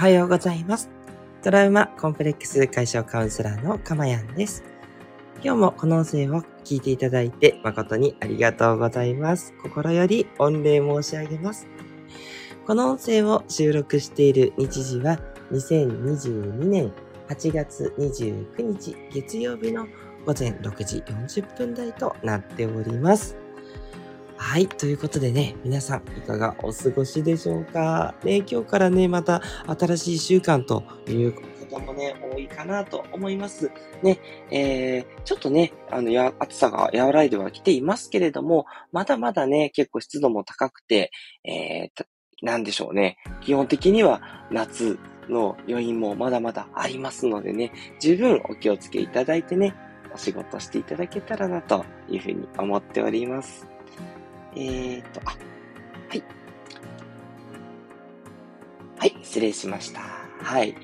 はようございます。トラウマコンプレックス解消カウンセラーのかまやんです。今日もこの音声を聞いていただいて誠にありがとうございます。心より御礼申し上げます。この音声を収録している日時は2022年8月29日月曜日の午前6時40分台となっております。はい。ということでね、皆さんいかがお過ごしでしょうか？ね、今日からね、また新しい週間という方もね、多いかなと思います。ね、えー、ちょっとね、あの、や、暑さが和らいではきていますけれども、まだまだね、結構湿度も高くて、えー、なんでしょうね。基本的には夏の余韻もまだまだありますのでね、十分お気をつけいただいてね、お仕事していただけたらなというふうに思っております。えっ、と、あ、はい。はい、失礼しました。はい。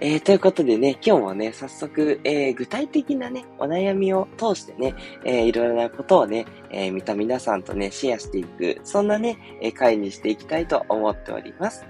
えー、ということでね、今日もね、早速、えー、具体的なね、お悩みを通してね、えー、いろいろなことをね、えー、見た皆さんとね、シェアしていく、そんなね、えー、会にしていきたいと思っております。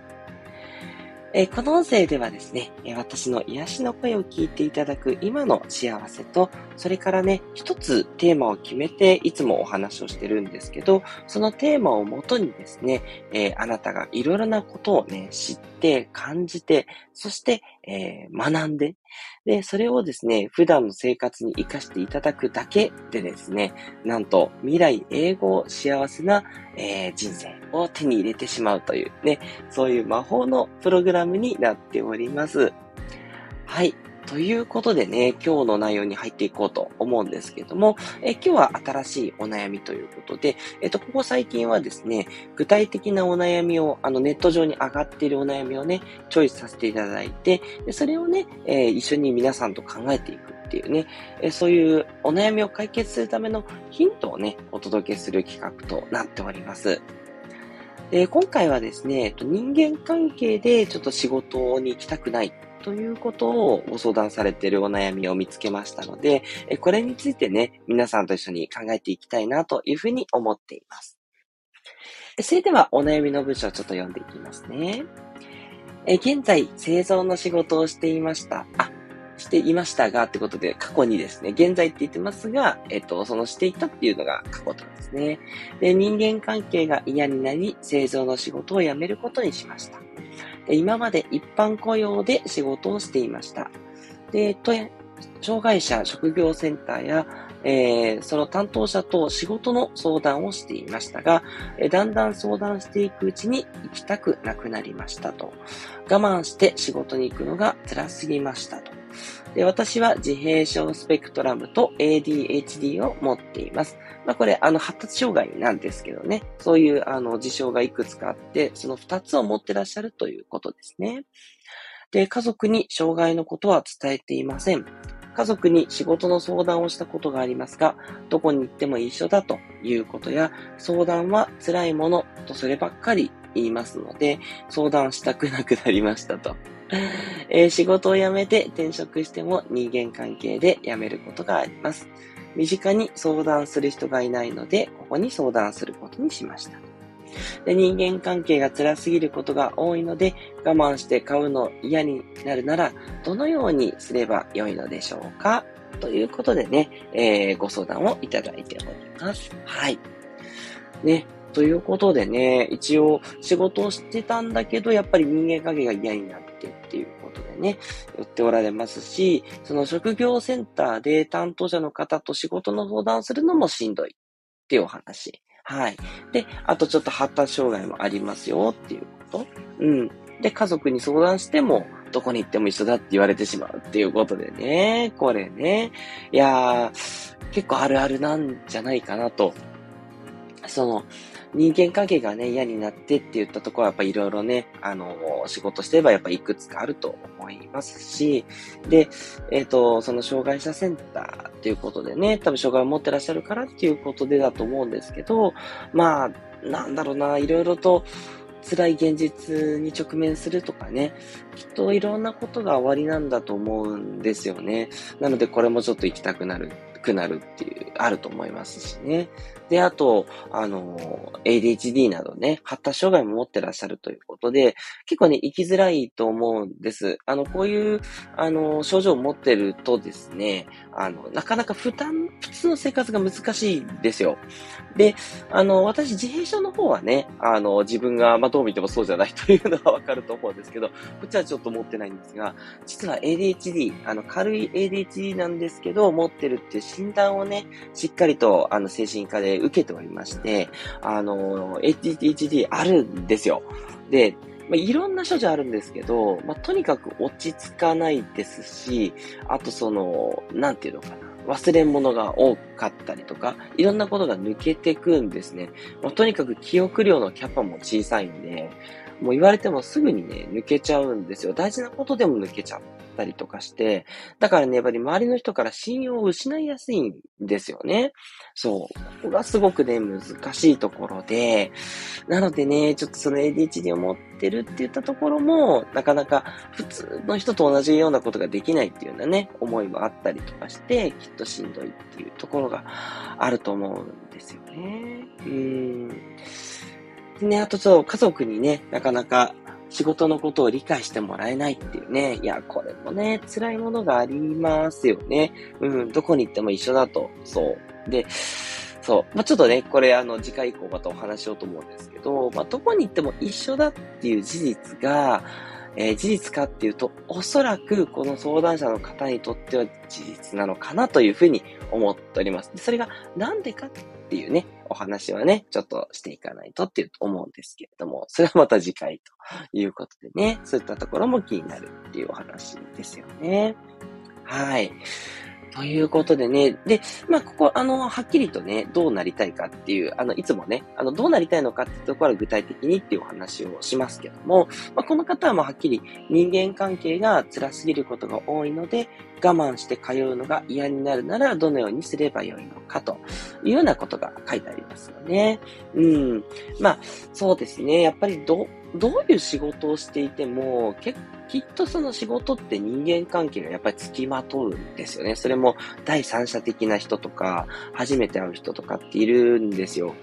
えこの音声ではですね、え私の癒しの声を聞いていただく今の幸せと、それからね、一つテーマを決めていつもお話をしてるんですけど、そのテーマをもとにですね、え、あなたがいろいろなことをね、知って、感じて、そして、えー、学んで、で、それをですね、普段の生活に活かしていただくだけでですね、なんと未来英語幸せな、えー、人生を手に入れてしまうというね、そういう魔法のプログラムになっております。はい。ということでね、今日の内容に入っていこうと思うんですけども、え今日は新しいお悩みということで、えっと、ここ最近はですね、具体的なお悩みを、あの、ネット上に上がっているお悩みをね、チョイスさせていただいて、でそれをね、え、一緒に皆さんと考えていくっていうね、えそういうお悩みを解決するためのヒントをね、お届けする企画となっております。今回はですね、人間関係でちょっと仕事に行きたくないということをご相談されているお悩みを見つけましたので、これについてね、皆さんと一緒に考えていきたいなというふうに思っています。それではお悩みの文章をちょっと読んでいきますね。え現在、製造の仕事をしていました。あ、していましたがってことで、過去にですね、現在って言ってますが、えっと、そのしていたっていうのが過去とですね。で、人間関係が嫌になり、製造の仕事を辞めることにしました。今まで一般雇用で仕事をしていました。で、障害者職業センターや、えー、その担当者と仕事の相談をしていましたが、えだんだん相談していくうちに行きたくなくなりましたと。我慢して仕事に行くのが辛すぎましたと。で私は自閉症スペクトラムと ADHD を持っています。まあこれ、あの、発達障害なんですけどね。そういう、あの、事象がいくつかあって、その二つを持ってらっしゃるということですね。で、家族に障害のことは伝えていません。家族に仕事の相談をしたことがありますが、どこに行っても一緒だということや、相談は辛いものとそればっかり言いますので、相談したくなくなりましたと。えー、仕事を辞めて転職しても人間関係で辞めることがあります。身近に相談する人がいないので、ここに相談することにしました。で人間関係が辛すぎることが多いので、我慢して買うの嫌になるなら、どのようにすれば良いのでしょうか？ということでね、えー、ご相談をいただいております。はい。ね、ということでね、一応仕事をしてたんだけど、やっぱり人間関係が嫌になってっていうことでね、言っておられますし、その職業センターで担当者の方と仕事の相談するのもしんどいっていうお話。はい。で、あとちょっと発達障害もありますよっていうこと。うん。で、家族に相談しても、どこに行っても一緒だって言われてしまうっていうことでね、これね。いやー、結構あるあるなんじゃないかなと。その、人間関係がね、嫌になってって言ったところはやっぱいろいろね、あの、仕事してればやっぱいくつかあると思いますし、で、えっ、ー、と、その障害者センターっていうことでね、多分障害を持ってらっしゃるからっていうことでだと思うんですけど、まあ、なんだろうな、いろいろと、辛い現実に直面するとかね、きっといろんなことが終わりなんだと思うんですよね。なのでこれもちょっと行きたくなる、くなるっていうあると思いますしね。で、あと、あの、ADHD などね、発達障害も持ってらっしゃるということで、結構ね、生きづらいと思うんです。あの、こういう、あの、症状を持ってるとですね、あの、なかなか負担、普通の生活が難しいんですよ。で、あの、私、自閉症の方はね、あの、自分が、まあ、どう見てもそうじゃないというのはわかると思うんですけど、こっちはちょっと持ってないんですが、実は ADHD、あの、軽い ADHD なんですけど、持ってるっていう診断をね、しっかりと、あの、精神科で受けておりまして、あの、ADHD あるんですよ。で、まあ、いろんな症状あるんですけど、まあ、とにかく落ち着かないですし、あとその、なんていうのかな。忘れ物が多かったりとか、いろんなことが抜けてくんですね。まあ、とにかく記憶量のキャパも小さいんで、もう言われてもすぐにね、抜けちゃうんですよ。大事なことでも抜けちゃうったりとかして、だからね、やっぱり周りの人から信用を失いやすいんですよね。そう。ここがすごくね、難しいところで、なのでね、ちょっとその ADHD を持ってるって言ったところも、なかなか普通の人と同じようなことができないっていうようなね、思いもあったりとかして、きっとしんどいっていうところがあると思うんですよね。うん。ね、あとちょっと家族にね、なかなか仕事のことを理解してもらえないっていうね。いや、これもね、辛いものがありますよね。うん、どこに行っても一緒だと。そう。で、そう。まあ、ちょっとね、これあの、次回以降またお話しようと思うんですけど、まあ、どこに行っても一緒だっていう事実が、えー、事実かっていうと、おそらくこの相談者の方にとっては事実なのかなというふうに思っております。でそれがなんでかっっていうね、お話はね、ちょっとしていかないとっていう思うんですけれども、それはまた次回ということでね、そういったところも気になるっていうお話ですよね。はい。ということでね、で、まあ、ここ、あの、はっきりとね、どうなりたいかっていう、あの、いつもね、あの、どうなりたいのかっていうところは具体的にっていうお話をしますけども、まあ、この方はもうはっきり人間関係が辛すぎることが多いので、我慢して通うのが嫌になるなら、どのようにすればよいのかというようなことが書いてありますよね。うん。まあ、そうですね。やっぱりど、どういう仕事をしていても、結きっとその仕事って人間関係がやっぱり付きまとうんですよね。それも第三者的な人とか、初めて会う人とかっているんですよ。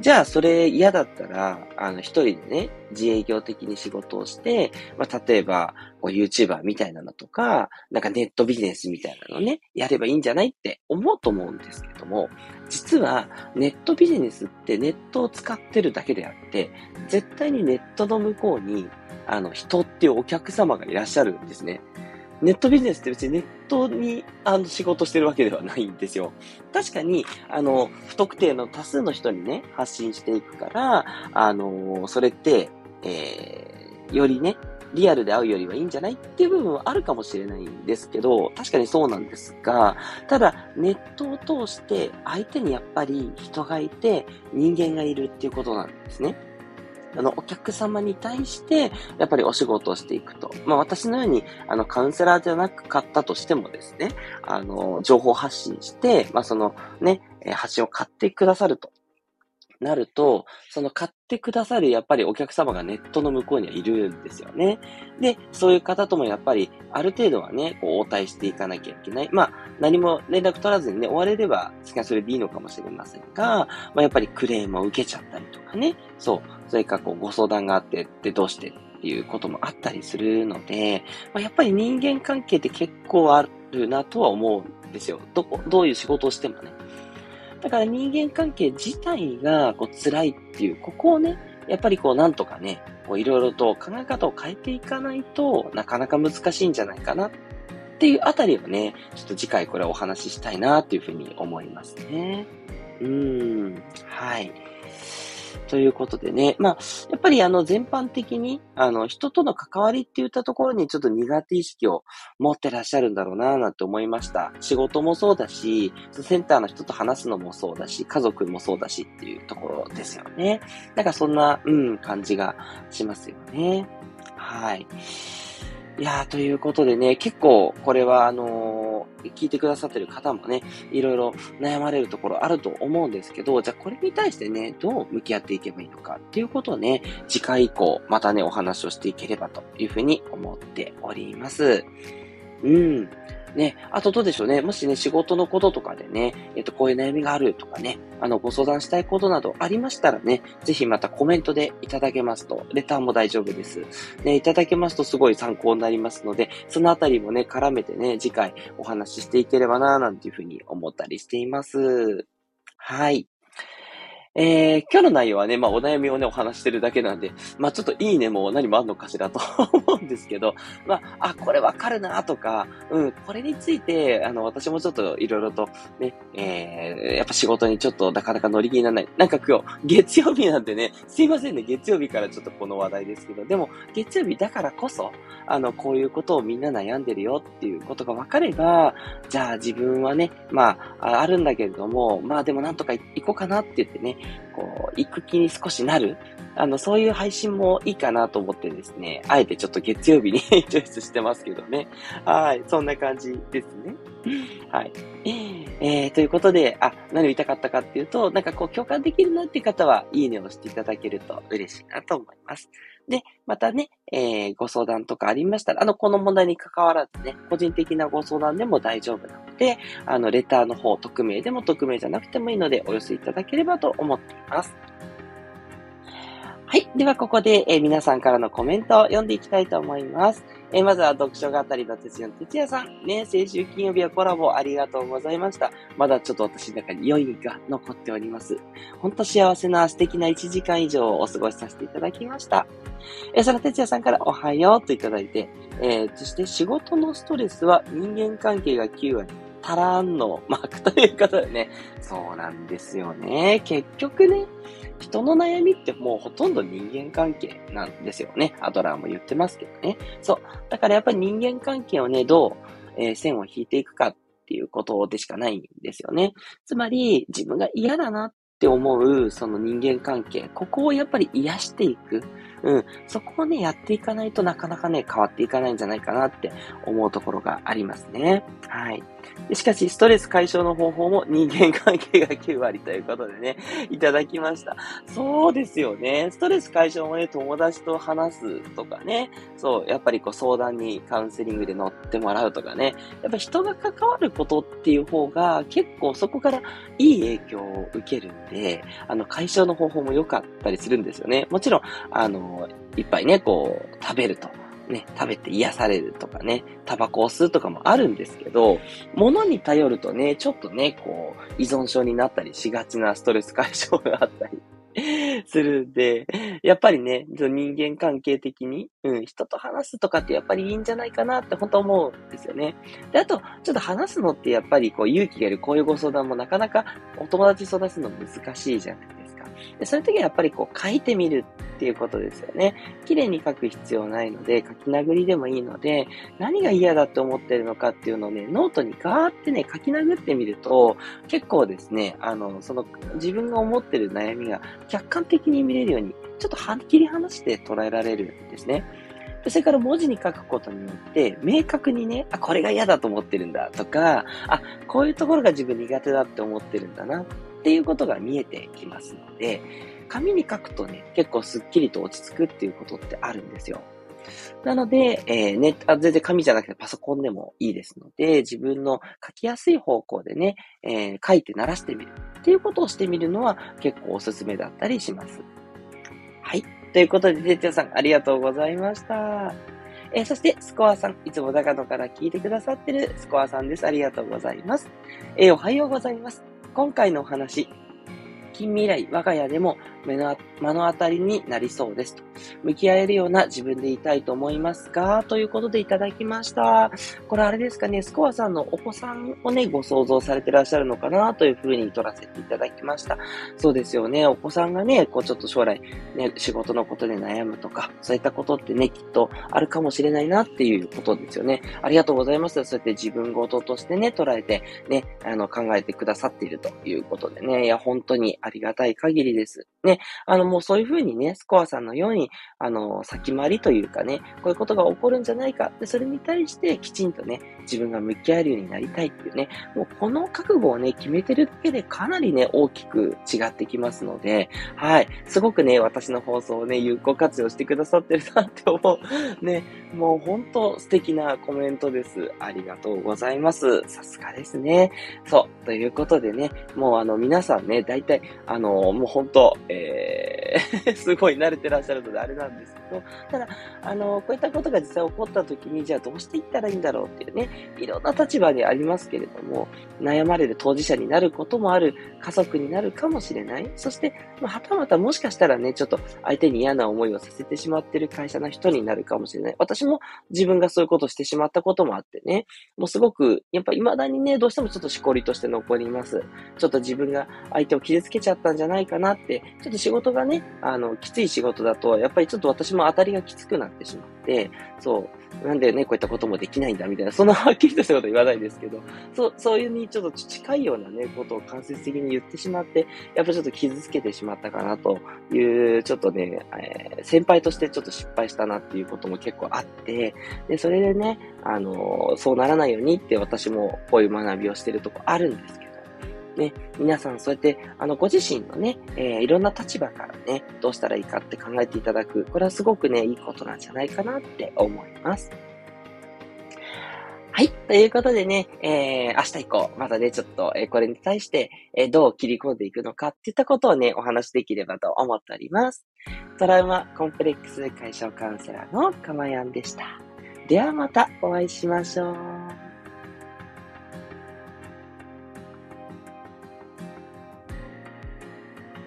じゃあそれ嫌だったら、あの一人でね、自営業的に仕事をして、まあ例えば、YouTuber みたいなのとか、なんかネットビジネスみたいなのね、やればいいんじゃないって思うと思うんですけども、実はネットビジネスってネットを使ってるだけであって、絶対にネットの向こうにあの、人っていうお客様がいらっしゃるんですね。ネットビジネスって別にネットにあの仕事してるわけではないんですよ。確かに、あの、不特定の多数の人にね、発信していくから、あの、それって、えー、よりね、リアルで会うよりはいいんじゃないっていう部分はあるかもしれないんですけど、確かにそうなんですが、ただ、ネットを通して相手にやっぱり人がいて人間がいるっていうことなんですね。あの、お客様に対して、やっぱりお仕事をしていくと。まあ、私のように、あの、カウンセラーじゃなかったとしてもですね、あの、情報発信して、まあ、その、ね、発信を買ってくださると。なると、その買ってくださるやっぱりお客様がネットの向こうにはいるんですよね。で、そういう方ともやっぱりある程度はね、こう応対していかなきゃいけない。まあ、何も連絡取らずにね、終われれば、それでいいのかもしれませんが、まあ、やっぱりクレームを受けちゃったりとかね、そう、それかこうご相談があって、で、どうしてっていうこともあったりするので、まあ、やっぱり人間関係って結構あるなとは思うんですよ。どこ、どういう仕事をしてもね。だから人間関係自体がこう辛いっていう、ここをね、やっぱりこうなんとかね、いろいろと考え方を変えていかないとなかなか難しいんじゃないかなっていうあたりをね、ちょっと次回これお話ししたいなっていうふうに思いますね。うーん、はい。ということでね、まあ、やっぱりあの全般的に、あの人との関わりって言ったところにちょっと苦手意識を持ってらっしゃるんだろうなぁなんて思いました。仕事もそうだし、センターの人と話すのもそうだし、家族もそうだしっていうところですよね。なんかそんな、うん、感じがしますよね。はい。いやー、ということでね、結構これはあのー、聞いてくださってる方もね、いろいろ悩まれるところあると思うんですけど、じゃあこれに対してね、どう向き合っていけばいいのかっていうことをね、次回以降、またね、お話をしていければというふうに思っております。うん。ね、あとどうでしょうね。もしね、仕事のこととかでね、えっと、こういう悩みがあるとかね、あの、ご相談したいことなどありましたらね、ぜひまたコメントでいただけますと、レターも大丈夫です。ね、いただけますとすごい参考になりますので、そのあたりもね、絡めてね、次回お話ししていければな、なんていうふうに思ったりしています。はい。えー、今日の内容はね、まあお悩みをね、お話してるだけなんで、まあちょっといいねも何もあんのかしらと 思うんですけど、まあ、あ、これわかるなとか、うん、これについて、あの、私もちょっといろいろとね、えー、やっぱ仕事にちょっとなかなか乗り気にならない。なんか今日、月曜日なんでね、すいませんね、月曜日からちょっとこの話題ですけど、でも、月曜日だからこそ、あの、こういうことをみんな悩んでるよっていうことが分かれば、じゃあ自分はね、まあ、あるんだけれども、まあでもなんとか行こうかなって言ってね、こう、行く気に少しなる、あの、そういう配信もいいかなと思ってですね、あえてちょっと月曜日にチョイスしてますけどね。はい、そんな感じですね。はい。えー、ということで、あ、何を言いたかったかっていうと、なんかこう共感できるなっていう方は、いいねをしていただけると嬉しいなと思います。で、またね、えー、ご相談とかありましたら、あの、この問題に関わらずね、個人的なご相談でも大丈夫なので、あの、レターの方、匿名でも匿名じゃなくてもいいので、お寄せいただければと思っています。はい。では、ここで、えー、皆さんからのコメントを読んでいきたいと思います。えー、まずは読書語りの哲也の哲也さん。ね、先週金曜日はコラボありがとうございました。まだちょっと私の中に余韻が残っております。ほんと幸せな素敵な1時間以上をお過ごしさせていただきました。えー、その哲也さんからおはようといただいて、えー、そして仕事のストレスは人間関係が9割。足らんのマークということでね。そうなんですよね。結局ね、人の悩みってもうほとんど人間関係なんですよね。アドラーも言ってますけどね。そう。だからやっぱり人間関係をね、どう、えー、線を引いていくかっていうことでしかないんですよね。つまり、自分が嫌だなって思う、その人間関係、ここをやっぱり癒していく。うん。そこをね、やっていかないとなかなかね、変わっていかないんじゃないかなって思うところがありますね。はい。しかし、ストレス解消の方法も人間関係が9割ということでね、いただきました。そうですよね。ストレス解消もね、友達と話すとかね、そう、やっぱりこう相談にカウンセリングで乗ってもらうとかね、やっぱ人が関わることっていう方が結構そこからいい影響を受けるんで、あの、解消の方法も良かったりするんですよね。もちろん、あの、いっぱいね、こう、食べると。ね、食べて癒されるとかね、タバコを吸うとかもあるんですけど、物に頼るとね、ちょっとね、こう、依存症になったりしがちなストレス解消があったり するんで、やっぱりね、人間関係的に、うん、人と話すとかってやっぱりいいんじゃないかなって本当思うんですよね。で、あと、ちょっと話すのってやっぱりこう勇気がいるこういうご相談もなかなかお友達育つの難しいじゃないですか。で、そういう時はやっぱりこう書いてみるっていうことですよね。綺麗に書く必要ないので、書き殴りでもいいので、何が嫌だって思ってるのかっていうのをね、ノートにガーってね、書き殴ってみると、結構ですね、あの、その自分が思ってる悩みが客観的に見れるように、ちょっとはっきり話して捉えられるんですね。でそれから文字に書くことによって、明確にね、あ、これが嫌だと思ってるんだとか、あ、こういうところが自分苦手だって思ってるんだなっていうことが見えてきますので、紙に書くとね、結構スッキリと落ち着くっていうことってあるんですよ。なので、えー、ね、あ全然紙じゃなくてパソコンでもいいですので、自分の書きやすい方向でね、えー、書いて鳴らしてみるっていうことをしてみるのは結構おすすめだったりします。はい。ということで、てつやさん、ありがとうございました。えー、そして、スコアさん、いつも長野から聞いてくださってるスコアさんです。ありがとうございます。えー、おはようございます。今回のお話、近未来、我が家でも目の目の当たりになりそうですと。向き合えるような自分でいたいと思いますが、ということでいただきました。これあれですかね、スコアさんのお子さんをね、ご想像されてらっしゃるのかなというふうに取らせていただきました。そうですよね、お子さんがね、こうちょっと将来、ね、仕事のことで悩むとか、そういったことってね、きっとあるかもしれないなっていうことですよね。ありがとうございます。そうやって自分事としてね、捉えて、ね、あの、考えてくださっているということでね、いや、本当にありがたい限りです。ね、あの、もうそういうふうにね、スコアさんのように、あの、先回りというかね、こういうことが起こるんじゃないか。で、それに対してきちんとね、自分が向き合えるようになりたいっていうね、もうこの覚悟をね、決めてるだけでかなりね、大きく違ってきますので、はい。すごくね、私の放送をね、有効活用してくださってるなって思う。ね、もう本当素敵なコメントです。ありがとうございます。さすがですね。そう。ということでね、もうあの、皆さんね、大体、あの、もう本当、ええー すごい慣れてらっしゃるのであれなんですけど、ただ、あの、こういったことが実際起こった時に、じゃあどうしていったらいいんだろうっていうね、いろんな立場にありますけれども、悩まれる当事者になることもある、家族になるかもしれない。そして、まあ、はたまたもしかしたらね、ちょっと相手に嫌な思いをさせてしまってる会社の人になるかもしれない。私も自分がそういうことをしてしまったこともあってね、もうすごく、やっぱ未だにね、どうしてもちょっとしこりとして残ります。ちょっと自分が相手を傷つけちゃったんじゃないかなって、ちょっと仕事がね、あの、きつい仕事だと、やっぱりちょっと私も当たりがきつくなってしまって、そう、なんでね、こういったこともできないんだみたいな、そんなはっきりとしたこと言わないですけど、そう、そういうにちょっと近いようなね、ことを間接的に言ってしまって、やっぱちょっと傷つけてしまったかなという、ちょっとね、えー、先輩としてちょっと失敗したなっていうことも結構あって、で、それでね、あの、そうならないようにって私もこういう学びをしてるとこあるんですけど、ね、皆さんそうやって、あの、ご自身のね、えー、いろんな立場からね、どうしたらいいかって考えていただく。これはすごくね、いいことなんじゃないかなって思います。はい。ということでね、えー、明日以降、またね、ちょっと、えー、これに対して、えー、どう切り込んでいくのかっていったことをね、お話しできればと思っております。トラウマコンプレックス解消カウンセラーのかまやんでした。ではまたお会いしましょう。